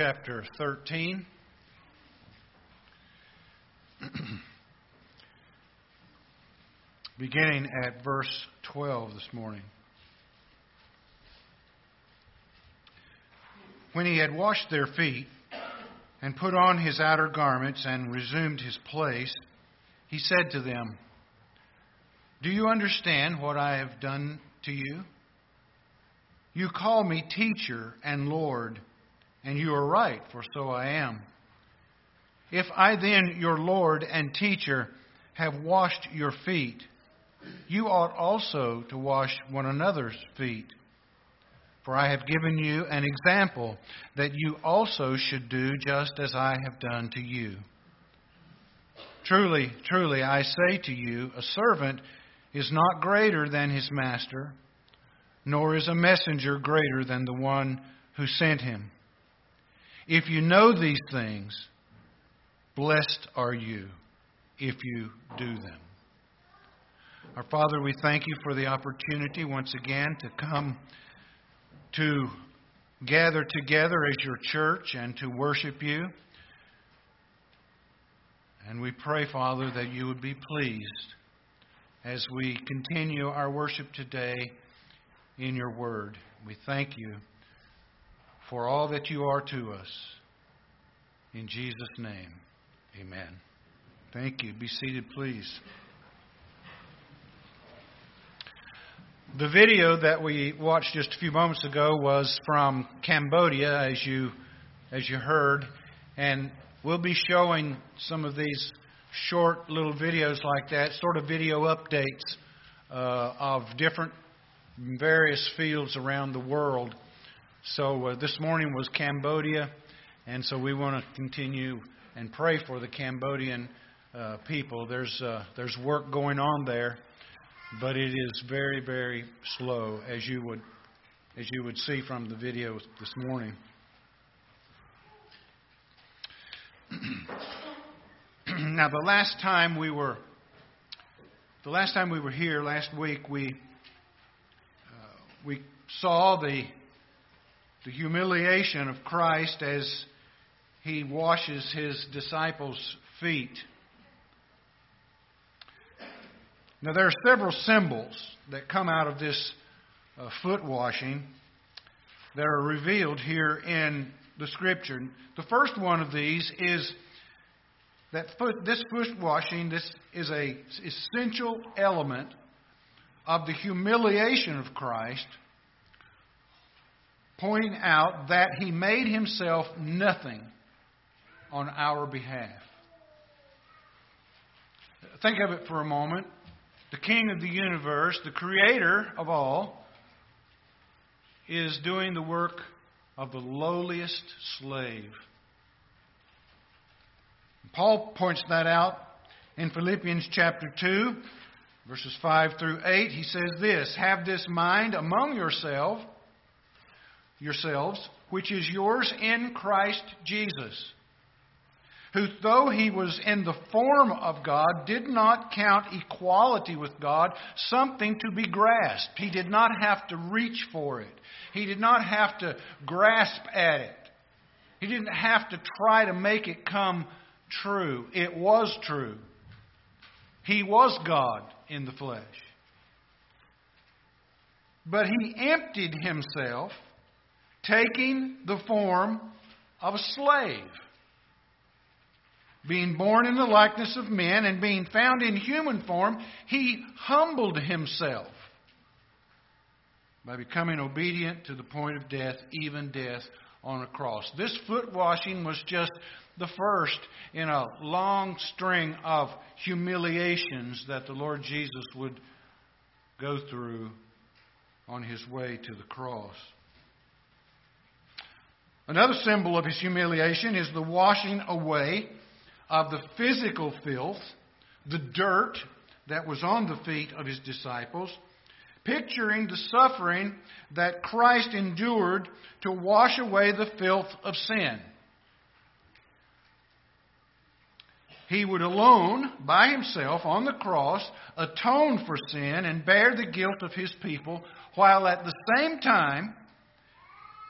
chapter 13. Beginning at verse 12 this morning. When he had washed their feet and put on his outer garments and resumed his place, he said to them, Do you understand what I have done to you? You call me teacher and Lord and you are right, for so I am. If I then, your Lord and teacher, have washed your feet, you ought also to wash one another's feet. For I have given you an example that you also should do just as I have done to you. Truly, truly, I say to you, a servant is not greater than his master, nor is a messenger greater than the one who sent him. If you know these things, blessed are you if you do them. Our Father, we thank you for the opportunity once again to come to gather together as your church and to worship you. And we pray, Father, that you would be pleased as we continue our worship today in your word. We thank you for all that you are to us. In Jesus' name, amen. Thank you. Be seated, please. The video that we watched just a few moments ago was from Cambodia, as you, as you heard, and we'll be showing some of these short little videos like that, sort of video updates uh, of different various fields around the world. So uh, this morning was Cambodia, and so we want to continue and pray for the Cambodian uh, people. There's uh, there's work going on there, but it is very very slow, as you would as you would see from the video this morning. now, the last time we were the last time we were here last week, we uh, we saw the the humiliation of Christ as he washes his disciples' feet. Now, there are several symbols that come out of this uh, foot washing that are revealed here in the Scripture. The first one of these is that foot, this foot washing this is an essential element of the humiliation of Christ pointing out that he made himself nothing on our behalf. Think of it for a moment. The King of the universe, the creator of all, is doing the work of the lowliest slave. Paul points that out in Philippians chapter 2, verses 5 through 8. He says this Have this mind among yourselves yourselves, which is yours in Christ Jesus, who, though he was in the form of God, did not count equality with God something to be grasped. He did not have to reach for it, he did not have to grasp at it. He didn't have to try to make it come true. It was true. He was God in the flesh. But he emptied himself taking the form of a slave. Being born in the likeness of men and being found in human form, he humbled himself by becoming obedient to the point of death, even death on a cross. This foot washing was just the first in a long string of humiliations that the Lord Jesus would go through on his way to the cross. Another symbol of his humiliation is the washing away of the physical filth, the dirt that was on the feet of his disciples, picturing the suffering that Christ endured to wash away the filth of sin. He would alone, by himself, on the cross, atone for sin and bear the guilt of his people, while at the same time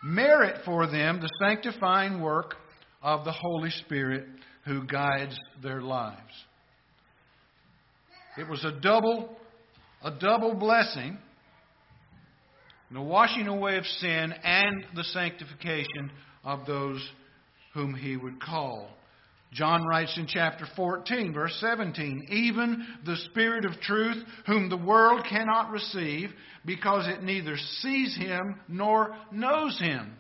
merit for them the sanctifying work of the Holy Spirit who guides their lives. It was a double, a double blessing the washing away of sin and the sanctification of those whom he would call. John writes in chapter 14, verse 17, even the Spirit of truth, whom the world cannot receive, because it neither sees him nor knows him.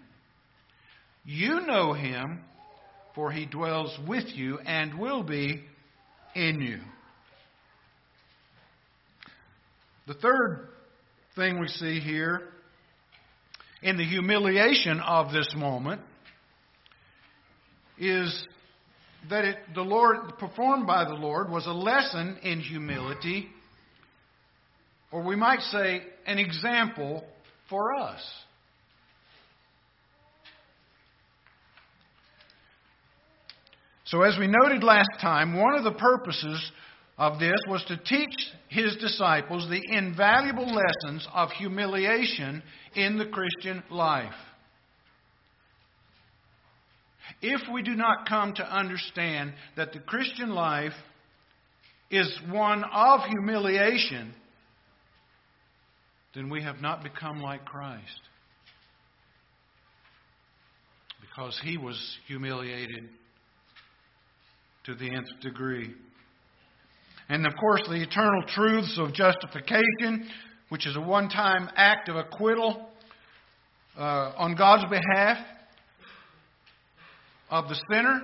You know him, for he dwells with you and will be in you. The third thing we see here in the humiliation of this moment is that it, the Lord, performed by the Lord, was a lesson in humility, or we might say an example for us. So, as we noted last time, one of the purposes of this was to teach his disciples the invaluable lessons of humiliation in the Christian life. If we do not come to understand that the Christian life is one of humiliation, then we have not become like Christ. Because he was humiliated to the nth degree. And of course, the eternal truths of justification, which is a one time act of acquittal uh, on God's behalf of the sinner,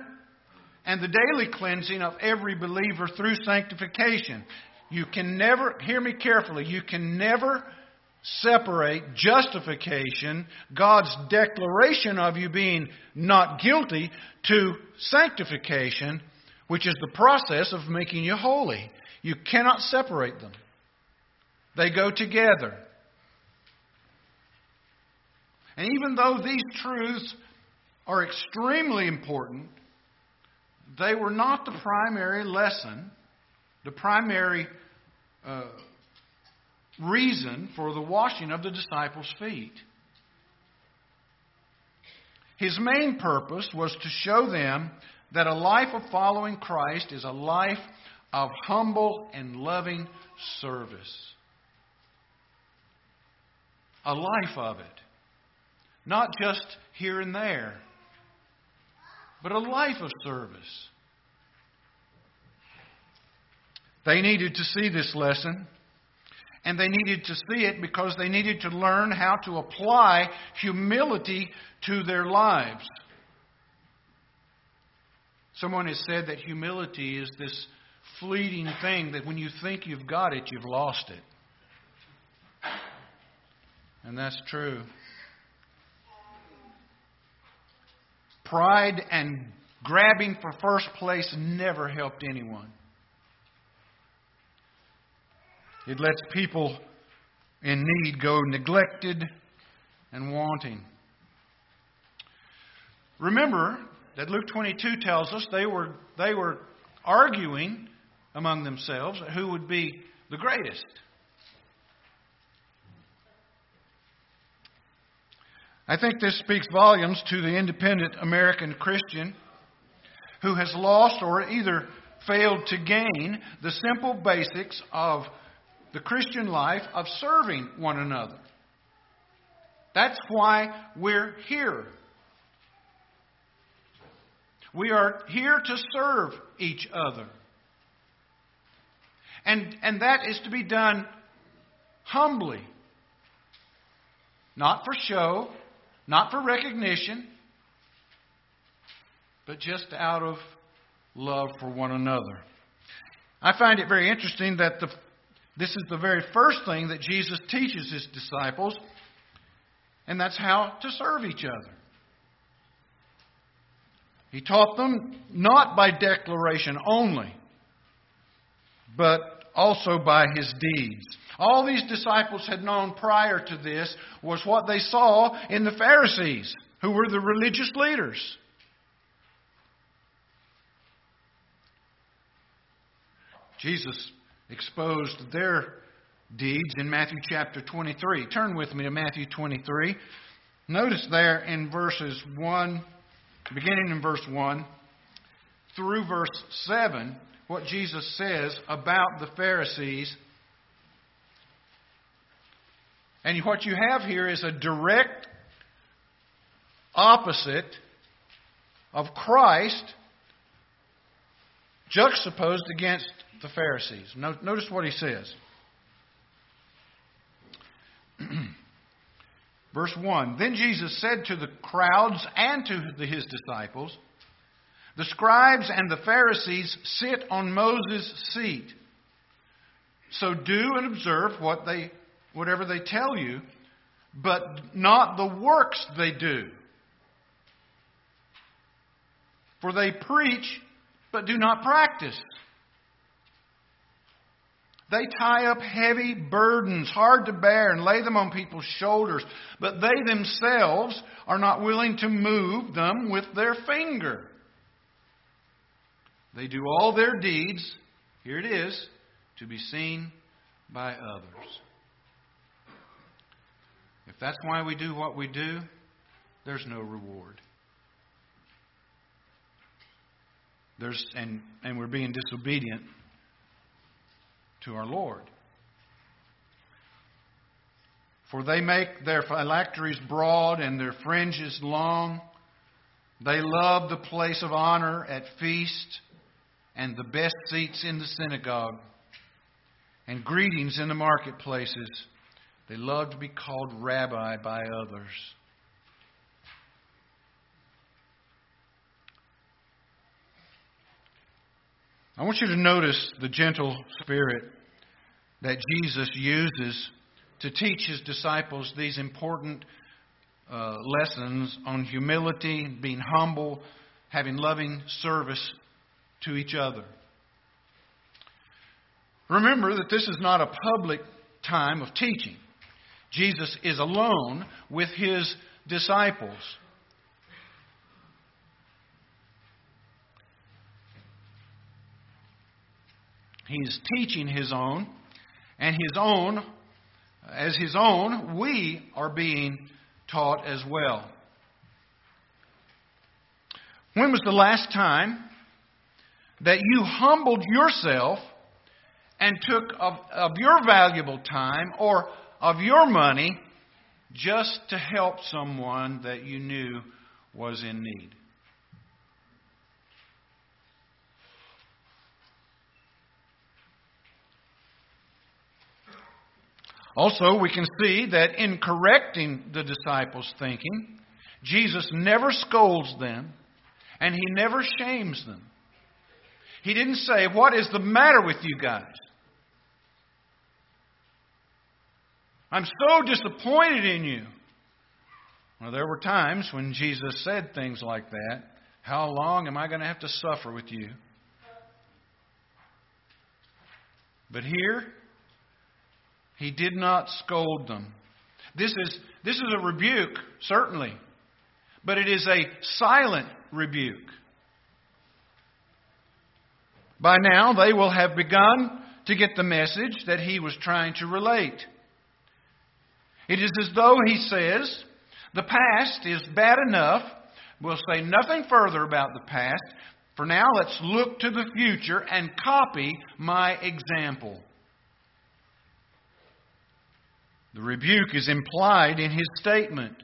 and the daily cleansing of every believer through sanctification. You can never, hear me carefully, you can never separate justification, God's declaration of you being not guilty, to sanctification, which is the process of making you holy. You cannot separate them, they go together. And even though these truths are extremely important, they were not the primary lesson, the primary uh, reason for the washing of the disciples' feet. His main purpose was to show them that a life of following Christ is a life of humble and loving service. A life of it. Not just here and there, but a life of service. They needed to see this lesson, and they needed to see it because they needed to learn how to apply humility to their lives. Someone has said that humility is this fleeting thing that when you think you've got it, you've lost it. And that's true. Pride and grabbing for first place never helped anyone. It lets people in need go neglected and wanting. Remember that Luke 22 tells us they were, they were arguing among themselves who would be the greatest. I think this speaks volumes to the independent American Christian who has lost or either failed to gain the simple basics of the Christian life of serving one another. That's why we're here. We are here to serve each other. And, and that is to be done humbly. Not for show, not for recognition, but just out of love for one another. I find it very interesting that the, this is the very first thing that Jesus teaches his disciples, and that's how to serve each other. He taught them not by declaration only, but also by his deeds. All these disciples had known prior to this was what they saw in the Pharisees, who were the religious leaders. Jesus exposed their deeds in Matthew chapter 23. Turn with me to Matthew 23. Notice there in verses 1, beginning in verse 1 through verse 7, what Jesus says about the Pharisees. And what you have here is a direct opposite of Christ juxtaposed against the Pharisees. Notice what he says. Verse 1 Then Jesus said to the crowds and to his disciples, The scribes and the Pharisees sit on Moses' seat. So do and observe what they, whatever they tell you, but not the works they do. For they preach, but do not practice. They tie up heavy burdens, hard to bear, and lay them on people's shoulders, but they themselves are not willing to move them with their finger. They do all their deeds, here it is, to be seen by others. If that's why we do what we do, there's no reward. There's, and, and we're being disobedient to our Lord. For they make their phylacteries broad and their fringes long. They love the place of honor at feast and the best seats in the synagogue and greetings in the marketplaces. They love to be called rabbi by others. I want you to notice the gentle spirit that Jesus uses to teach his disciples these important uh, lessons on humility, being humble, having loving service to each other. Remember that this is not a public time of teaching. Jesus is alone with his disciples. He's teaching his own, and his own, as his own, we are being taught as well. When was the last time that you humbled yourself and took of, of your valuable time or of your money just to help someone that you knew was in need? Also, we can see that in correcting the disciples' thinking, Jesus never scolds them and he never shames them. He didn't say, What is the matter with you guys? I'm so disappointed in you. Well, there were times when Jesus said things like that. How long am I going to have to suffer with you? But here, he did not scold them. This is, this is a rebuke, certainly, but it is a silent rebuke. By now, they will have begun to get the message that he was trying to relate. It is as though he says, The past is bad enough. We'll say nothing further about the past. For now, let's look to the future and copy my example. The rebuke is implied in his statement.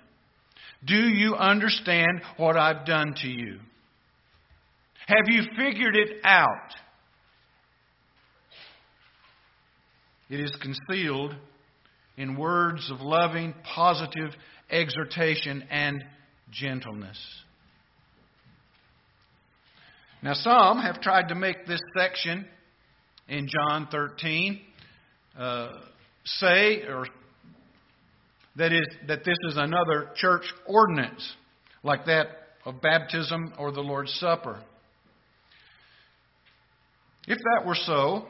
Do you understand what I've done to you? Have you figured it out? It is concealed in words of loving, positive exhortation and gentleness. Now, some have tried to make this section in John 13 uh, say or that is that this is another church ordinance, like that of baptism or the Lord's Supper. If that were so,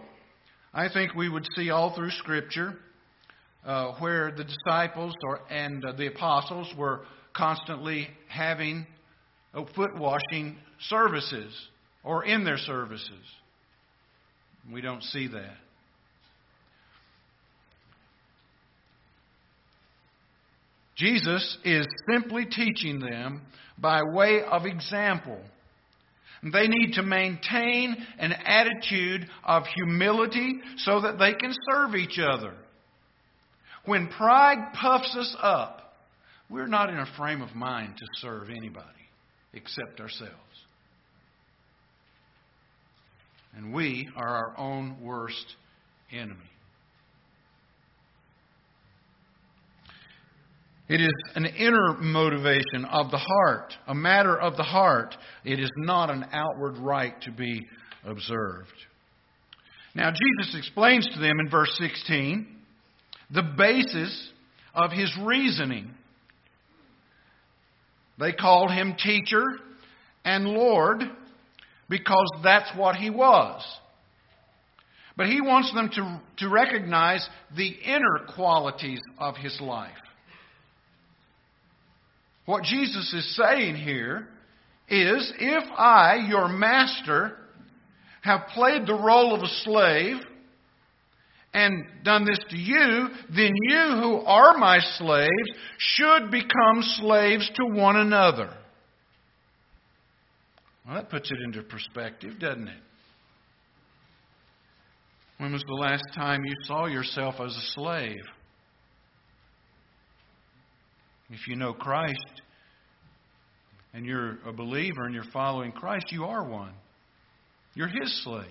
I think we would see all through Scripture uh, where the disciples or, and uh, the apostles were constantly having uh, foot washing services or in their services. We don't see that. Jesus is simply teaching them by way of example. They need to maintain an attitude of humility so that they can serve each other. When pride puffs us up, we're not in a frame of mind to serve anybody except ourselves. And we are our own worst enemy. It is an inner motivation of the heart, a matter of the heart. It is not an outward rite to be observed. Now, Jesus explains to them in verse 16 the basis of his reasoning. They called him teacher and Lord because that's what he was. But he wants them to, to recognize the inner qualities of his life. What Jesus is saying here is if I, your master, have played the role of a slave and done this to you, then you who are my slaves should become slaves to one another. Well, that puts it into perspective, doesn't it? When was the last time you saw yourself as a slave? If you know Christ and you're a believer and you're following Christ, you are one. You're His slave.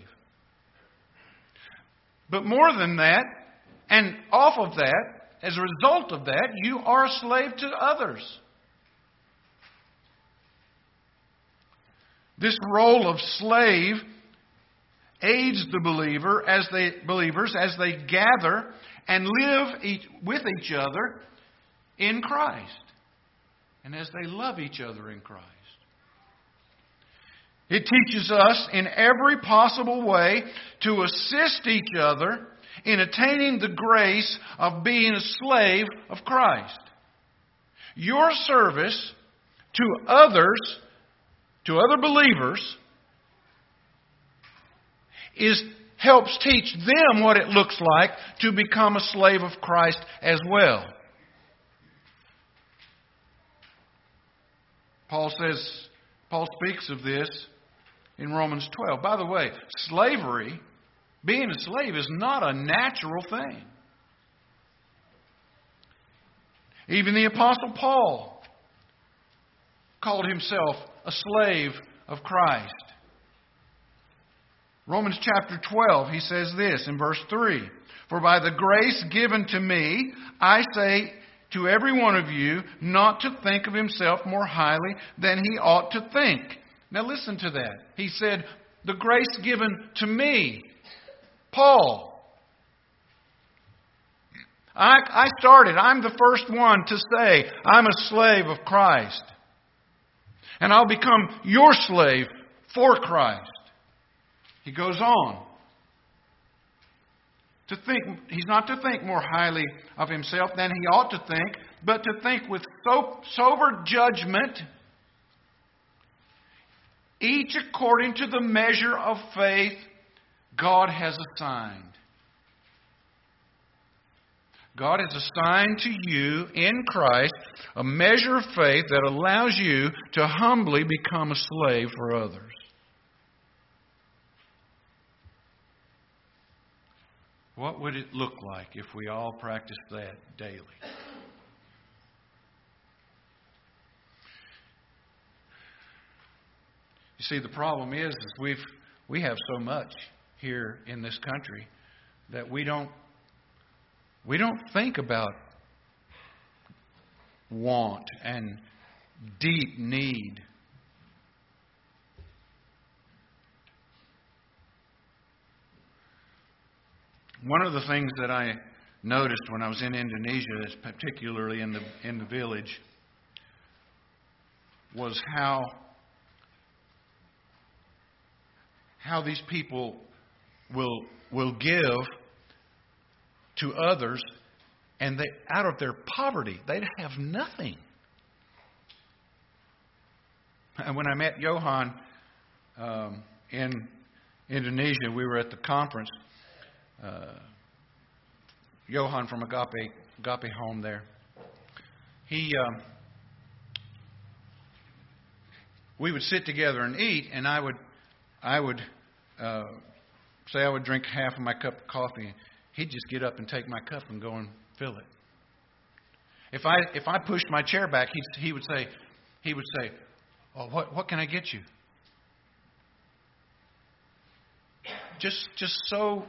But more than that, and off of that, as a result of that, you are a slave to others. This role of slave aids the believer as they, believers as they gather and live each, with each other in Christ and as they love each other in Christ. It teaches us in every possible way to assist each other in attaining the grace of being a slave of Christ. Your service to others, to other believers, is helps teach them what it looks like to become a slave of Christ as well. Paul says, Paul speaks of this in Romans 12. By the way, slavery, being a slave, is not a natural thing. Even the Apostle Paul called himself a slave of Christ. Romans chapter 12, he says this in verse 3 For by the grace given to me, I say to every one of you not to think of himself more highly than he ought to think. Now listen to that. He said, The grace given to me, Paul. I, I started, I'm the first one to say, I'm a slave of Christ. And I'll become your slave for Christ. He goes on to think he's not to think more highly of himself than he ought to think, but to think with so, sober judgment, each according to the measure of faith God has assigned. God has assigned to you in Christ a measure of faith that allows you to humbly become a slave for others. What would it look like if we all practiced that daily? You see, the problem is, is we've we have so much here in this country that we don't we don't think about want and deep need One of the things that I noticed when I was in Indonesia, particularly in the, in the village, was how, how these people will, will give to others, and they, out of their poverty, they'd have nothing. And when I met Johan um, in Indonesia, we were at the conference uh, Johan from Agape, Agape Home there. he um, we would sit together and eat, and I would I would uh, say I would drink half of my cup of coffee. He'd just get up and take my cup and go and fill it. If I if I pushed my chair back, he he would say he would say, "Oh, what what can I get you?" Just just so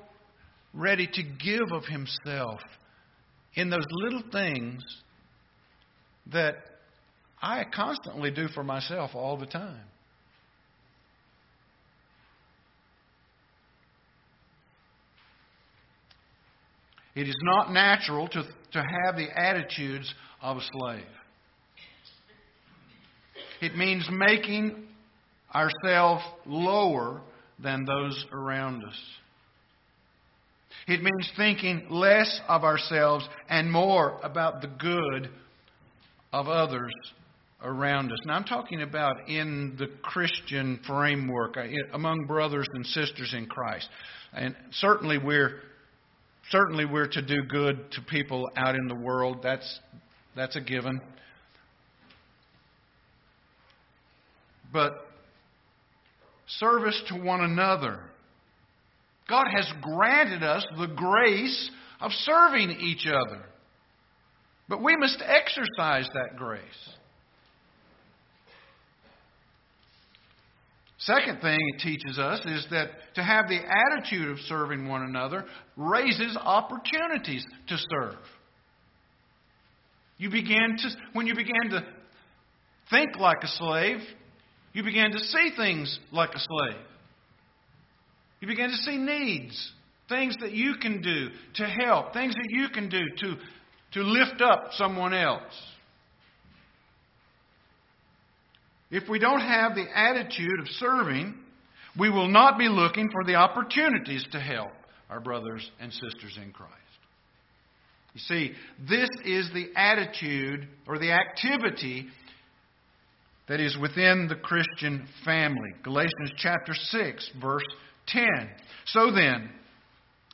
ready to give of himself in those little things that I constantly do for myself all the time. It is not natural to, to have the attitudes of a slave. It means making ourselves lower than those around us. It means thinking less of ourselves and more about the good of others around us. Now, I'm talking about in the Christian framework, uh, among brothers and sisters in Christ. And certainly we're certainly we're to do good to people out in the world. That's that's a given. But service to one another. God has granted us the grace of serving each other. But we must exercise that grace. Second thing it teaches us is that to have the attitude of serving one another raises opportunities to serve. You begin to, when you begin to think like a slave, you begin to see things like a slave. You begin to see needs, things that you can do to help, things that you can do to, to lift up someone else. If we don't have the attitude of serving, we will not be looking for the opportunities to help our brothers and sisters in Christ. You see, this is the attitude or the activity that is within the Christian family. Galatians chapter 6, verse 10. So then,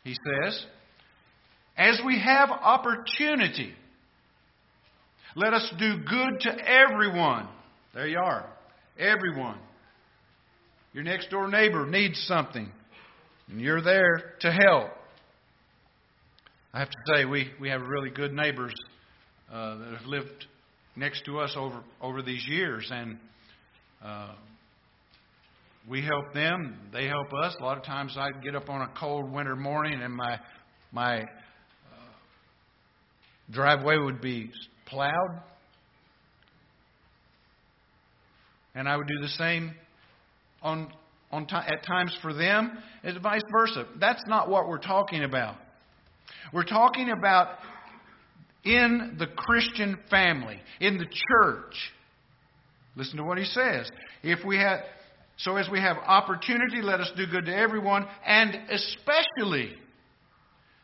he says, as we have opportunity, let us do good to everyone. There you are. Everyone. Your next door neighbor needs something, and you're there to help. I have to say, we, we have really good neighbors uh, that have lived next to us over, over these years, and uh, we help them, they help us. A lot of times I'd get up on a cold winter morning and my, my uh, driveway would be plowed. And I would do the same on, on t- at times for them, and vice versa. That's not what we're talking about. We're talking about in the Christian family, in the church. Listen to what he says. If we have so as we have opportunity, let us do good to everyone, and especially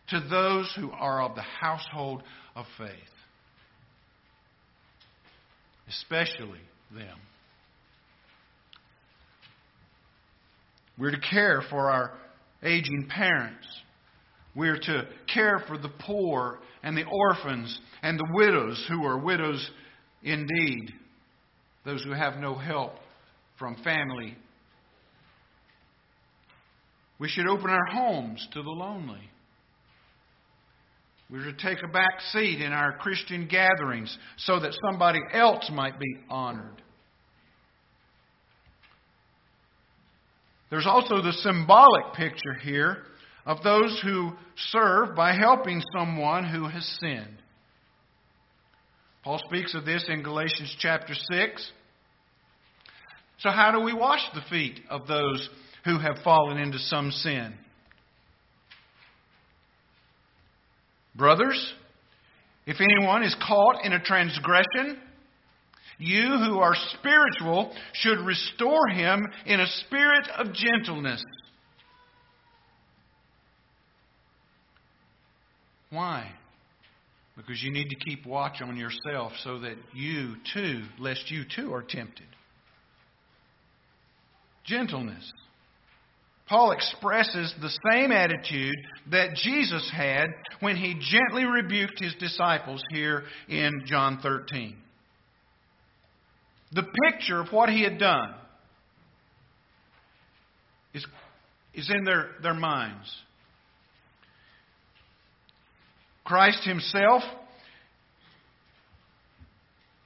to those who are of the household of faith. Especially them. We're to care for our aging parents. We're to care for the poor and the orphans and the widows who are widows indeed, those who have no help from family. We should open our homes to the lonely. We should take a back seat in our Christian gatherings so that somebody else might be honored. There's also the symbolic picture here of those who serve by helping someone who has sinned. Paul speaks of this in Galatians chapter 6. So, how do we wash the feet of those who have fallen into some sin? Brothers, if anyone is caught in a transgression, you who are spiritual should restore him in a spirit of gentleness. Why? Because you need to keep watch on yourself so that you too, lest you too are tempted. Gentleness. Paul expresses the same attitude that Jesus had when he gently rebuked his disciples here in John 13. The picture of what he had done is, is in their, their minds. Christ himself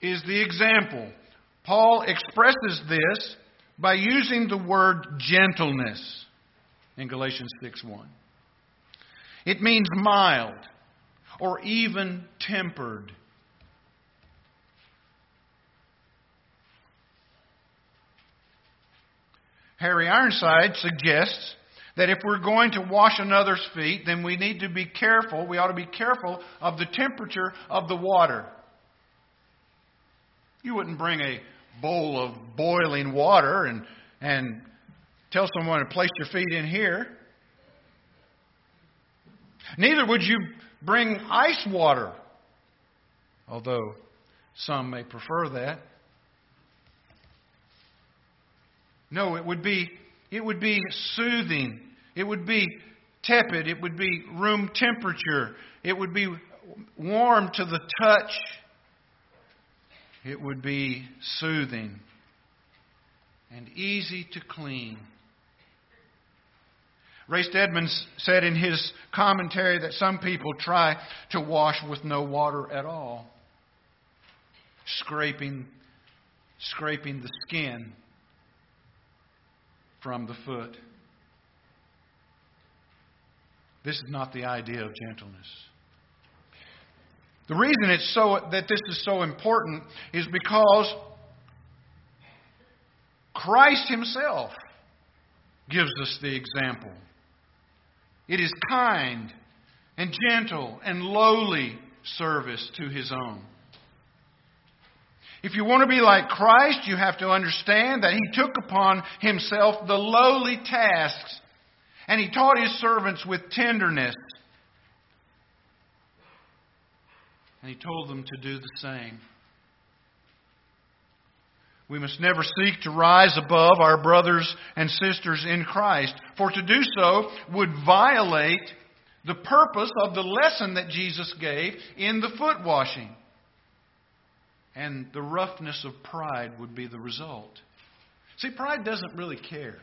is the example. Paul expresses this by using the word gentleness in Galatians 6 1. It means mild or even tempered. Harry Ironside suggests that if we're going to wash another's feet, then we need to be careful. We ought to be careful of the temperature of the water. You wouldn't bring a bowl of boiling water and, and tell someone to place your feet in here. Neither would you bring ice water, although some may prefer that. No, it would be it would be soothing. It would be tepid. It would be room temperature. It would be warm to the touch. It would be soothing and easy to clean. Ray Stedman said in his commentary that some people try to wash with no water at all, scraping, scraping the skin from the foot. This is not the idea of gentleness. The reason it's so that this is so important is because Christ himself gives us the example. It is kind and gentle and lowly service to his own. If you want to be like Christ, you have to understand that he took upon himself the lowly tasks and he taught his servants with tenderness. And he told them to do the same. We must never seek to rise above our brothers and sisters in Christ, for to do so would violate the purpose of the lesson that Jesus gave in the foot washing and the roughness of pride would be the result. See, pride doesn't really care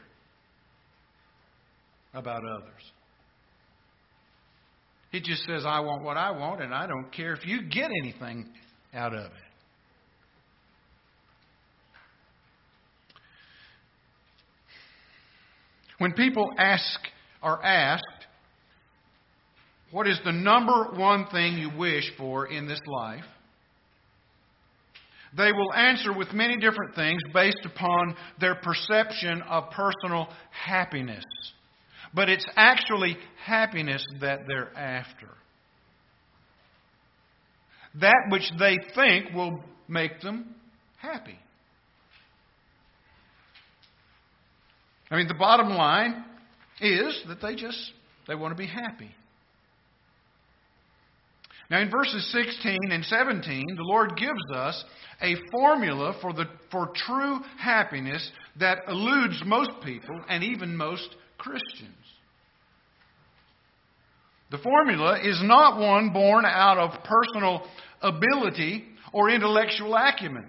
about others. It just says, I want what I want, and I don't care if you get anything out of it. When people ask are asked, what is the number one thing you wish for in this life? They will answer with many different things based upon their perception of personal happiness. But it's actually happiness that they're after. That which they think will make them happy. I mean, the bottom line is that they just they want to be happy. Now, in verses 16 and 17, the Lord gives us a formula for, the, for true happiness that eludes most people and even most Christians. The formula is not one born out of personal ability or intellectual acumen.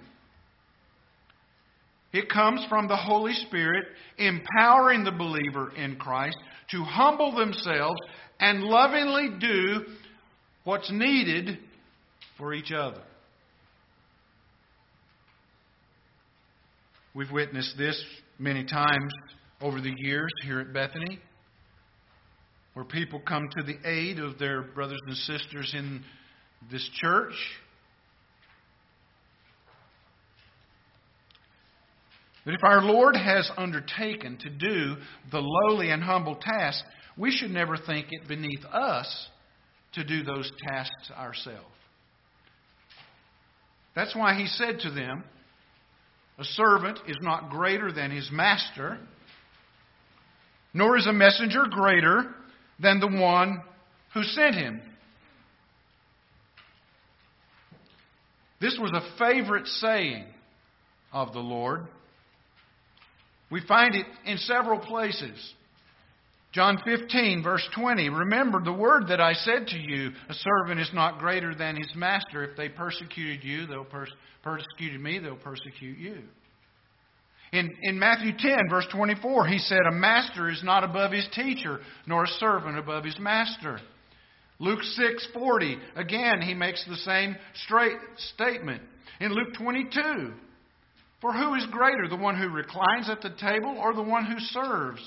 It comes from the Holy Spirit empowering the believer in Christ to humble themselves and lovingly do what's needed for each other. We've witnessed this many times over the years here at Bethany, where people come to the aid of their brothers and sisters in this church. But if our Lord has undertaken to do the lowly and humble task, we should never think it beneath us to do those tasks ourselves. That's why he said to them, A servant is not greater than his master, nor is a messenger greater than the one who sent him. This was a favorite saying of the Lord. We find it in several places. John 15, verse 20. Remember the word that I said to you a servant is not greater than his master. If they persecuted you, they'll pers- me, they'll persecute you. In, in Matthew 10, verse 24, he said, A master is not above his teacher, nor a servant above his master. Luke 6:40 again he makes the same straight statement. In Luke 22, for who is greater, the one who reclines at the table or the one who serves?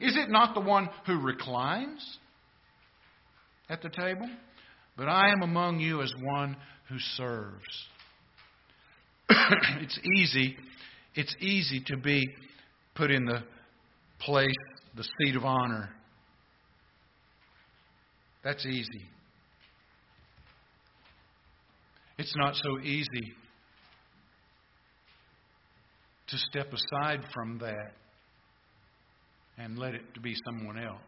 Is it not the one who reclines at the table? But I am among you as one who serves. it's easy it's easy to be put in the place, the seat of honor. That's easy. It's not so easy to step aside from that and let it to be someone else.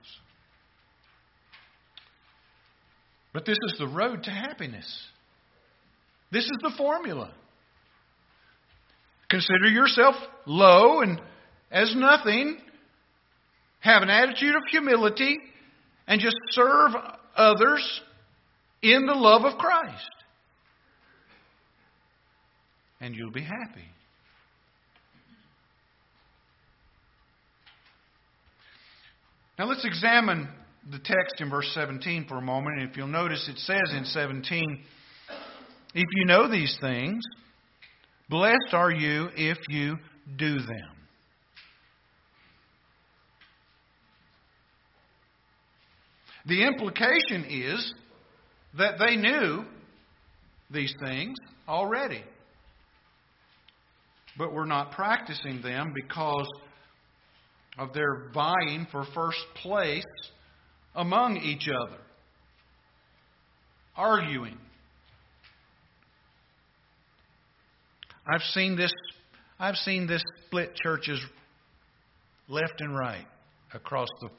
But this is the road to happiness. This is the formula. Consider yourself low and as nothing. Have an attitude of humility and just serve others in the love of Christ. And you'll be happy. Now let's examine the text in verse 17 for a moment. And if you'll notice, it says in 17, If you know these things, Blessed are you if you do them. The implication is that they knew these things already, but were not practicing them because of their vying for first place among each other, arguing. I've seen this I've seen this split churches left and right across the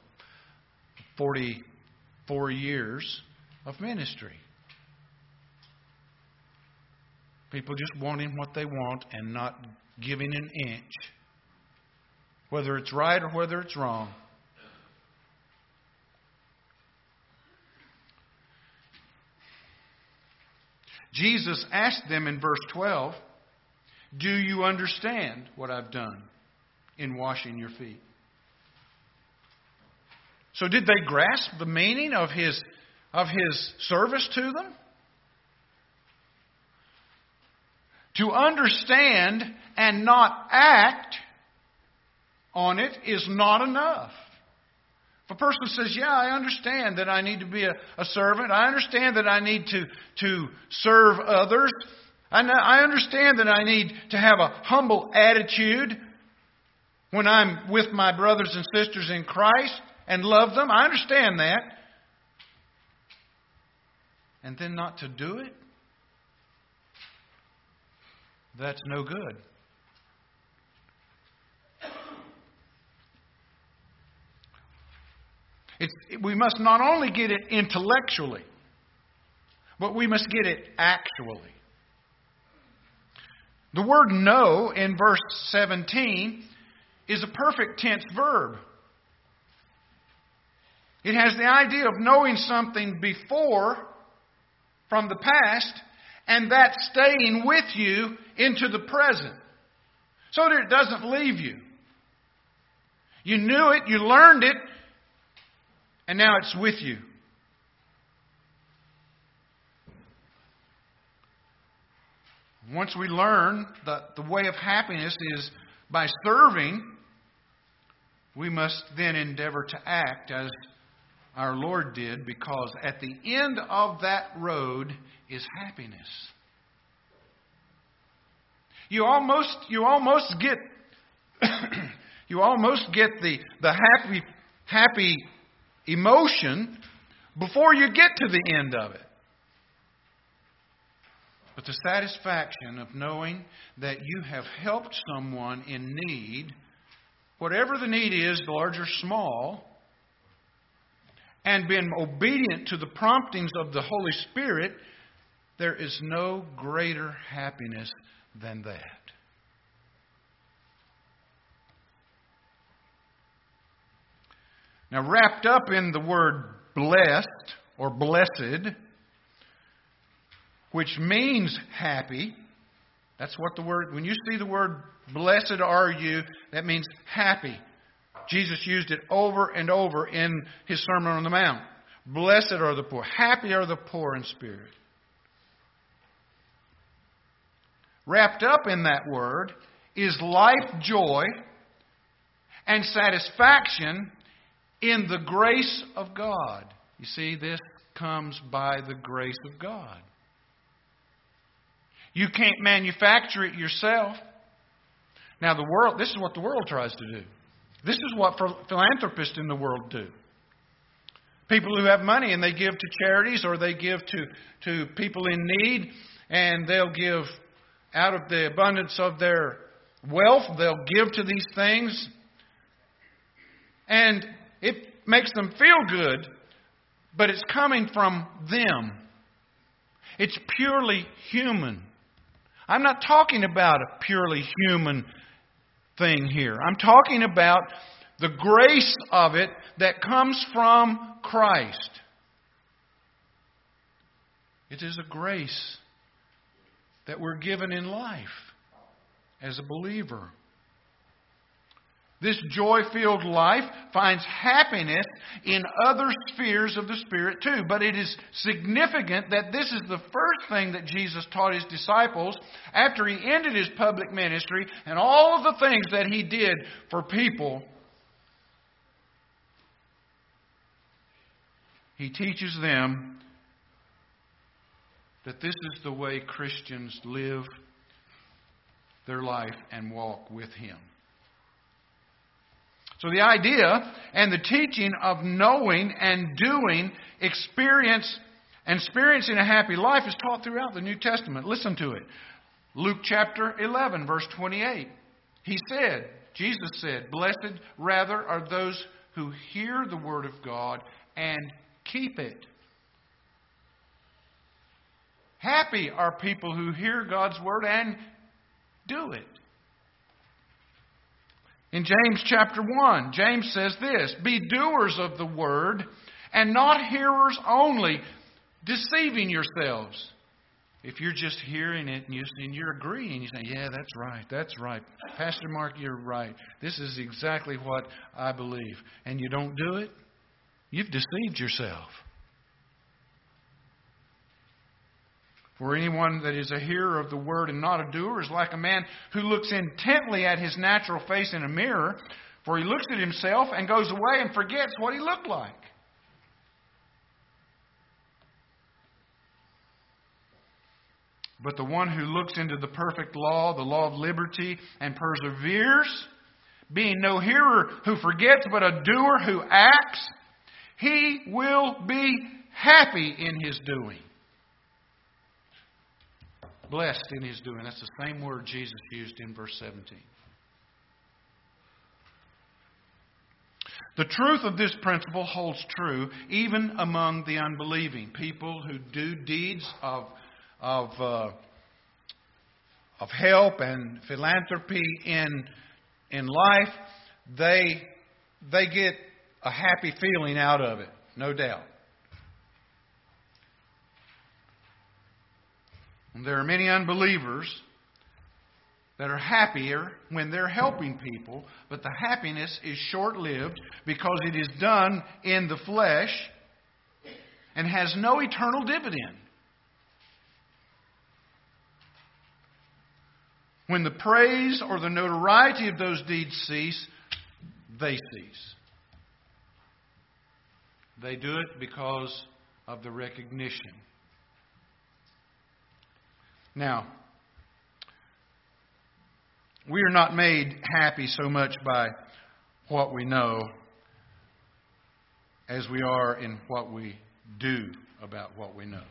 44 years of ministry. People just wanting what they want and not giving an inch, whether it's right or whether it's wrong. Jesus asked them in verse 12, do you understand what I've done in washing your feet? So, did they grasp the meaning of his, of his service to them? To understand and not act on it is not enough. If a person says, Yeah, I understand that I need to be a, a servant, I understand that I need to, to serve others, I understand that I need to have a humble attitude when I'm with my brothers and sisters in Christ and love them. I understand that. And then not to do it? That's no good. It's, we must not only get it intellectually, but we must get it actually. The word know in verse 17 is a perfect tense verb. It has the idea of knowing something before from the past and that staying with you into the present so that it doesn't leave you. You knew it, you learned it, and now it's with you. Once we learn that the way of happiness is by serving, we must then endeavor to act as our Lord did, because at the end of that road is happiness. You almost, you almost get, you almost get the, the happy, happy emotion before you get to the end of it. But the satisfaction of knowing that you have helped someone in need, whatever the need is, large or small, and been obedient to the promptings of the Holy Spirit, there is no greater happiness than that. Now, wrapped up in the word blessed or blessed, which means happy, that's what the word, when you see the word blessed are you, that means happy. Jesus used it over and over in his Sermon on the Mount. Blessed are the poor. Happy are the poor in spirit. Wrapped up in that word is life joy and satisfaction in the grace of God. You see, this comes by the grace of God. You can't manufacture it yourself. Now, the world, this is what the world tries to do. This is what philanthropists in the world do. People who have money and they give to charities or they give to, to people in need, and they'll give out of the abundance of their wealth, they'll give to these things. And it makes them feel good, but it's coming from them. It's purely human. I'm not talking about a purely human thing here. I'm talking about the grace of it that comes from Christ. It is a grace that we're given in life as a believer. This joy filled life finds happiness in other spheres of the Spirit too. But it is significant that this is the first thing that Jesus taught his disciples after he ended his public ministry and all of the things that he did for people. He teaches them that this is the way Christians live their life and walk with Him. So the idea and the teaching of knowing and doing experience and experiencing a happy life is taught throughout the New Testament. Listen to it. Luke chapter 11, verse 28. He said, Jesus said, Blessed rather are those who hear the word of God and keep it. Happy are people who hear God's word and do it. In James chapter 1, James says this Be doers of the word and not hearers only, deceiving yourselves. If you're just hearing it and, you, are agreeing, you say, Yeah, that's right, that's right. Pastor Mark, you're right. This is exactly what I believe. And you don't do it, you've deceived yourself. For anyone that is a hearer of the word and not a doer is like a man who looks intently at his natural face in a mirror, for he looks at himself and goes away and forgets what he looked like. But the one who looks into the perfect law, the law of liberty, and perseveres, being no hearer who forgets, but a doer who acts, he will be happy in his doing blessed in his doing. That's the same word Jesus used in verse 17. The truth of this principle holds true even among the unbelieving. People who do deeds of, of, uh, of help and philanthropy in, in life, they, they get a happy feeling out of it, no doubt. And there are many unbelievers that are happier when they're helping people, but the happiness is short lived because it is done in the flesh and has no eternal dividend. When the praise or the notoriety of those deeds cease, they cease. They do it because of the recognition now, we are not made happy so much by what we know as we are in what we do about what we know.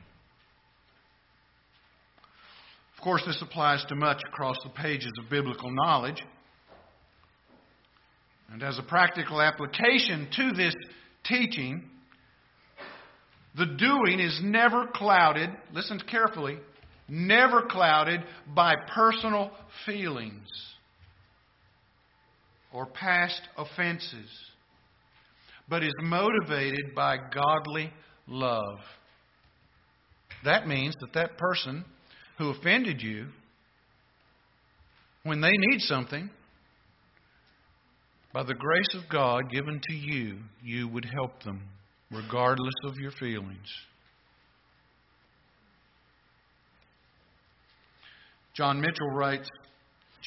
Of course, this applies to much across the pages of biblical knowledge. And as a practical application to this teaching, the doing is never clouded, listen carefully, never clouded by personal feelings or past offenses, but is motivated by godly love. That means that that person who offended you, when they need something, by the grace of God given to you, you would help them, regardless of your feelings. John Mitchell writes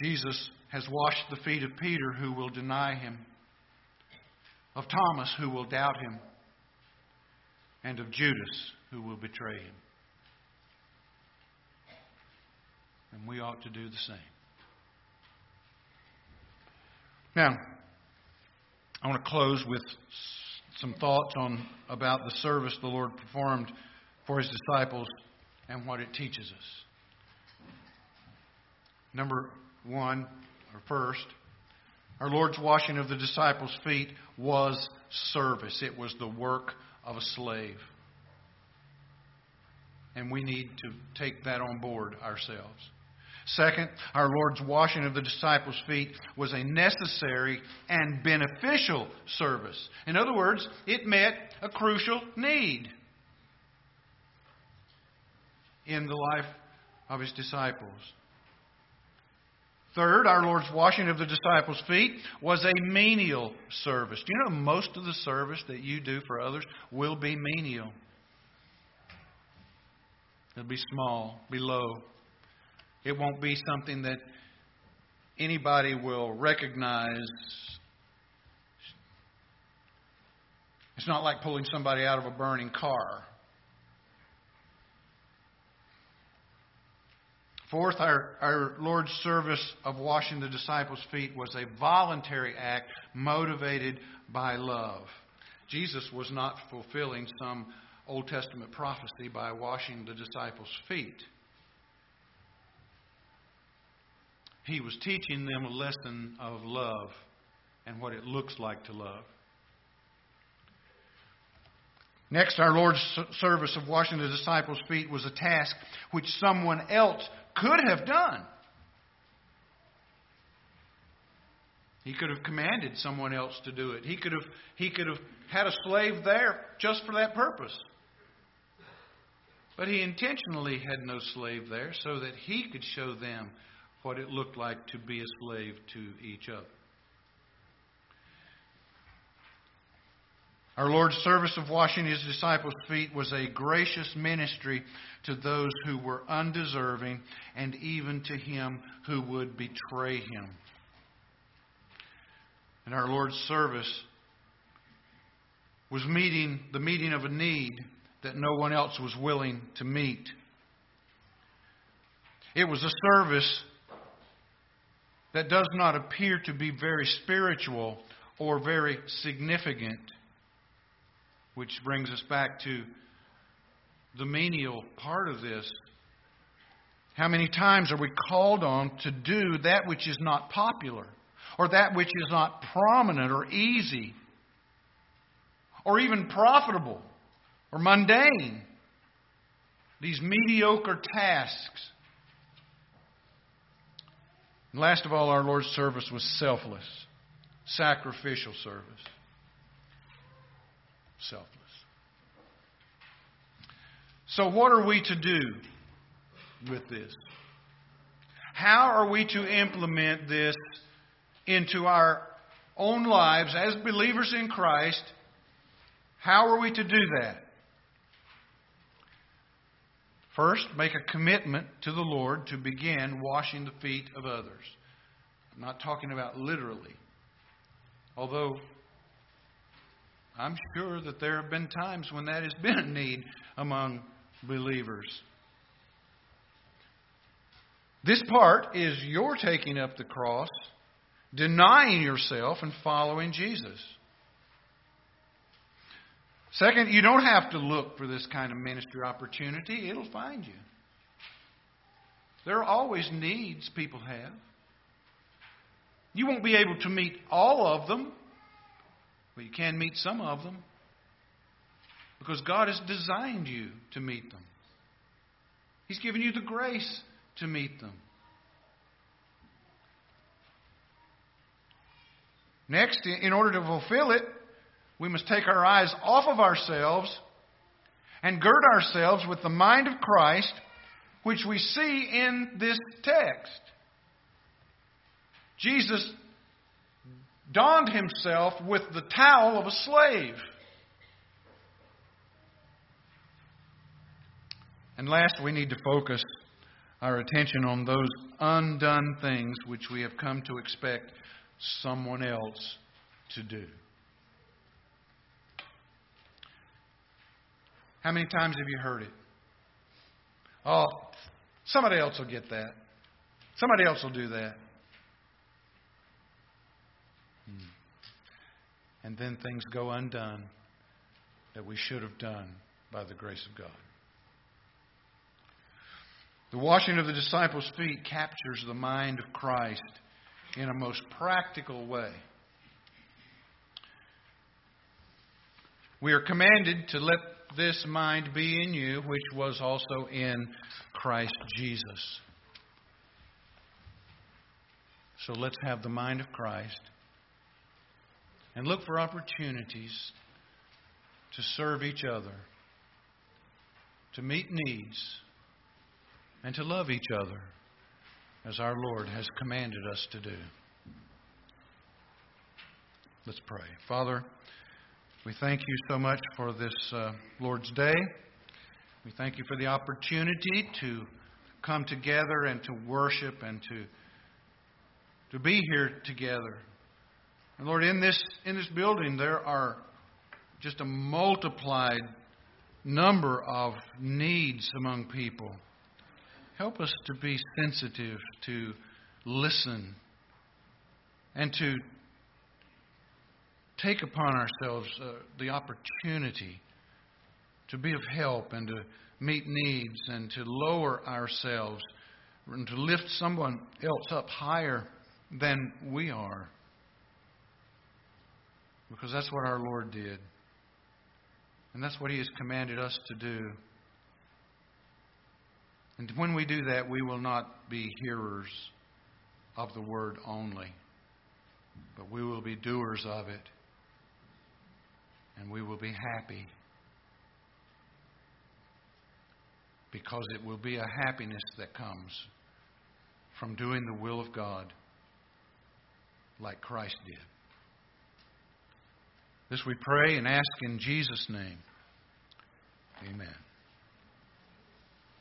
Jesus has washed the feet of Peter, who will deny him, of Thomas, who will doubt him, and of Judas, who will betray him. And we ought to do the same. Now, I want to close with some thoughts on about the service the Lord performed for his disciples and what it teaches us. Number one, or first, our Lord's washing of the disciples' feet was service. It was the work of a slave. And we need to take that on board ourselves. Second, our Lord's washing of the disciples' feet was a necessary and beneficial service. In other words, it met a crucial need in the life of his disciples. Third, our Lord's washing of the disciples' feet was a menial service. Do you know most of the service that you do for others will be menial? It'll be small, be low. It won't be something that anybody will recognize. It's not like pulling somebody out of a burning car. Fourth, our, our Lord's service of washing the disciples' feet was a voluntary act motivated by love. Jesus was not fulfilling some Old Testament prophecy by washing the disciples' feet. He was teaching them a lesson of love and what it looks like to love. Next, our Lord's service of washing the disciples' feet was a task which someone else could have done. He could have commanded someone else to do it. He could have, he could have had a slave there just for that purpose. But he intentionally had no slave there so that he could show them what it looked like to be a slave to each other. Our Lord's service of washing his disciples' feet was a gracious ministry to those who were undeserving and even to him who would betray him. And our Lord's service was meeting the meeting of a need that no one else was willing to meet. It was a service that does not appear to be very spiritual or very significant. Which brings us back to the menial part of this. How many times are we called on to do that which is not popular, or that which is not prominent or easy, or even profitable, or mundane? These mediocre tasks and last of all, our Lord's service was selfless, sacrificial service. Selfless. So, what are we to do with this? How are we to implement this into our own lives as believers in Christ? How are we to do that? First, make a commitment to the Lord to begin washing the feet of others. I'm not talking about literally, although I'm sure that there have been times when that has been a need among believers. This part is your taking up the cross, denying yourself, and following Jesus. Second, you don't have to look for this kind of ministry opportunity, it'll find you. There are always needs people have. You won't be able to meet all of them, but you can meet some of them because God has designed you to meet them. He's given you the grace to meet them. Next, in order to fulfill it, we must take our eyes off of ourselves and gird ourselves with the mind of Christ, which we see in this text. Jesus donned himself with the towel of a slave. And last, we need to focus our attention on those undone things which we have come to expect someone else to do. How many times have you heard it? Oh, somebody else will get that. Somebody else will do that. And then things go undone that we should have done by the grace of God. The washing of the disciples' feet captures the mind of Christ in a most practical way. We are commanded to let this mind be in you, which was also in Christ Jesus. So let's have the mind of Christ and look for opportunities to serve each other, to meet needs, and to love each other as our Lord has commanded us to do. Let's pray. Father, we thank you so much for this uh, Lord's Day. We thank you for the opportunity to come together and to worship and to, to be here together. And Lord, in this, in this building, there are just a multiplied number of needs among people. Help us to be sensitive, to listen, and to take upon ourselves uh, the opportunity to be of help and to meet needs and to lower ourselves and to lift someone else up higher than we are. Because that's what our Lord did. And that's what He has commanded us to do. And when we do that, we will not be hearers of the word only, but we will be doers of it. And we will be happy because it will be a happiness that comes from doing the will of God like Christ did. This we pray and ask in Jesus' name. Amen.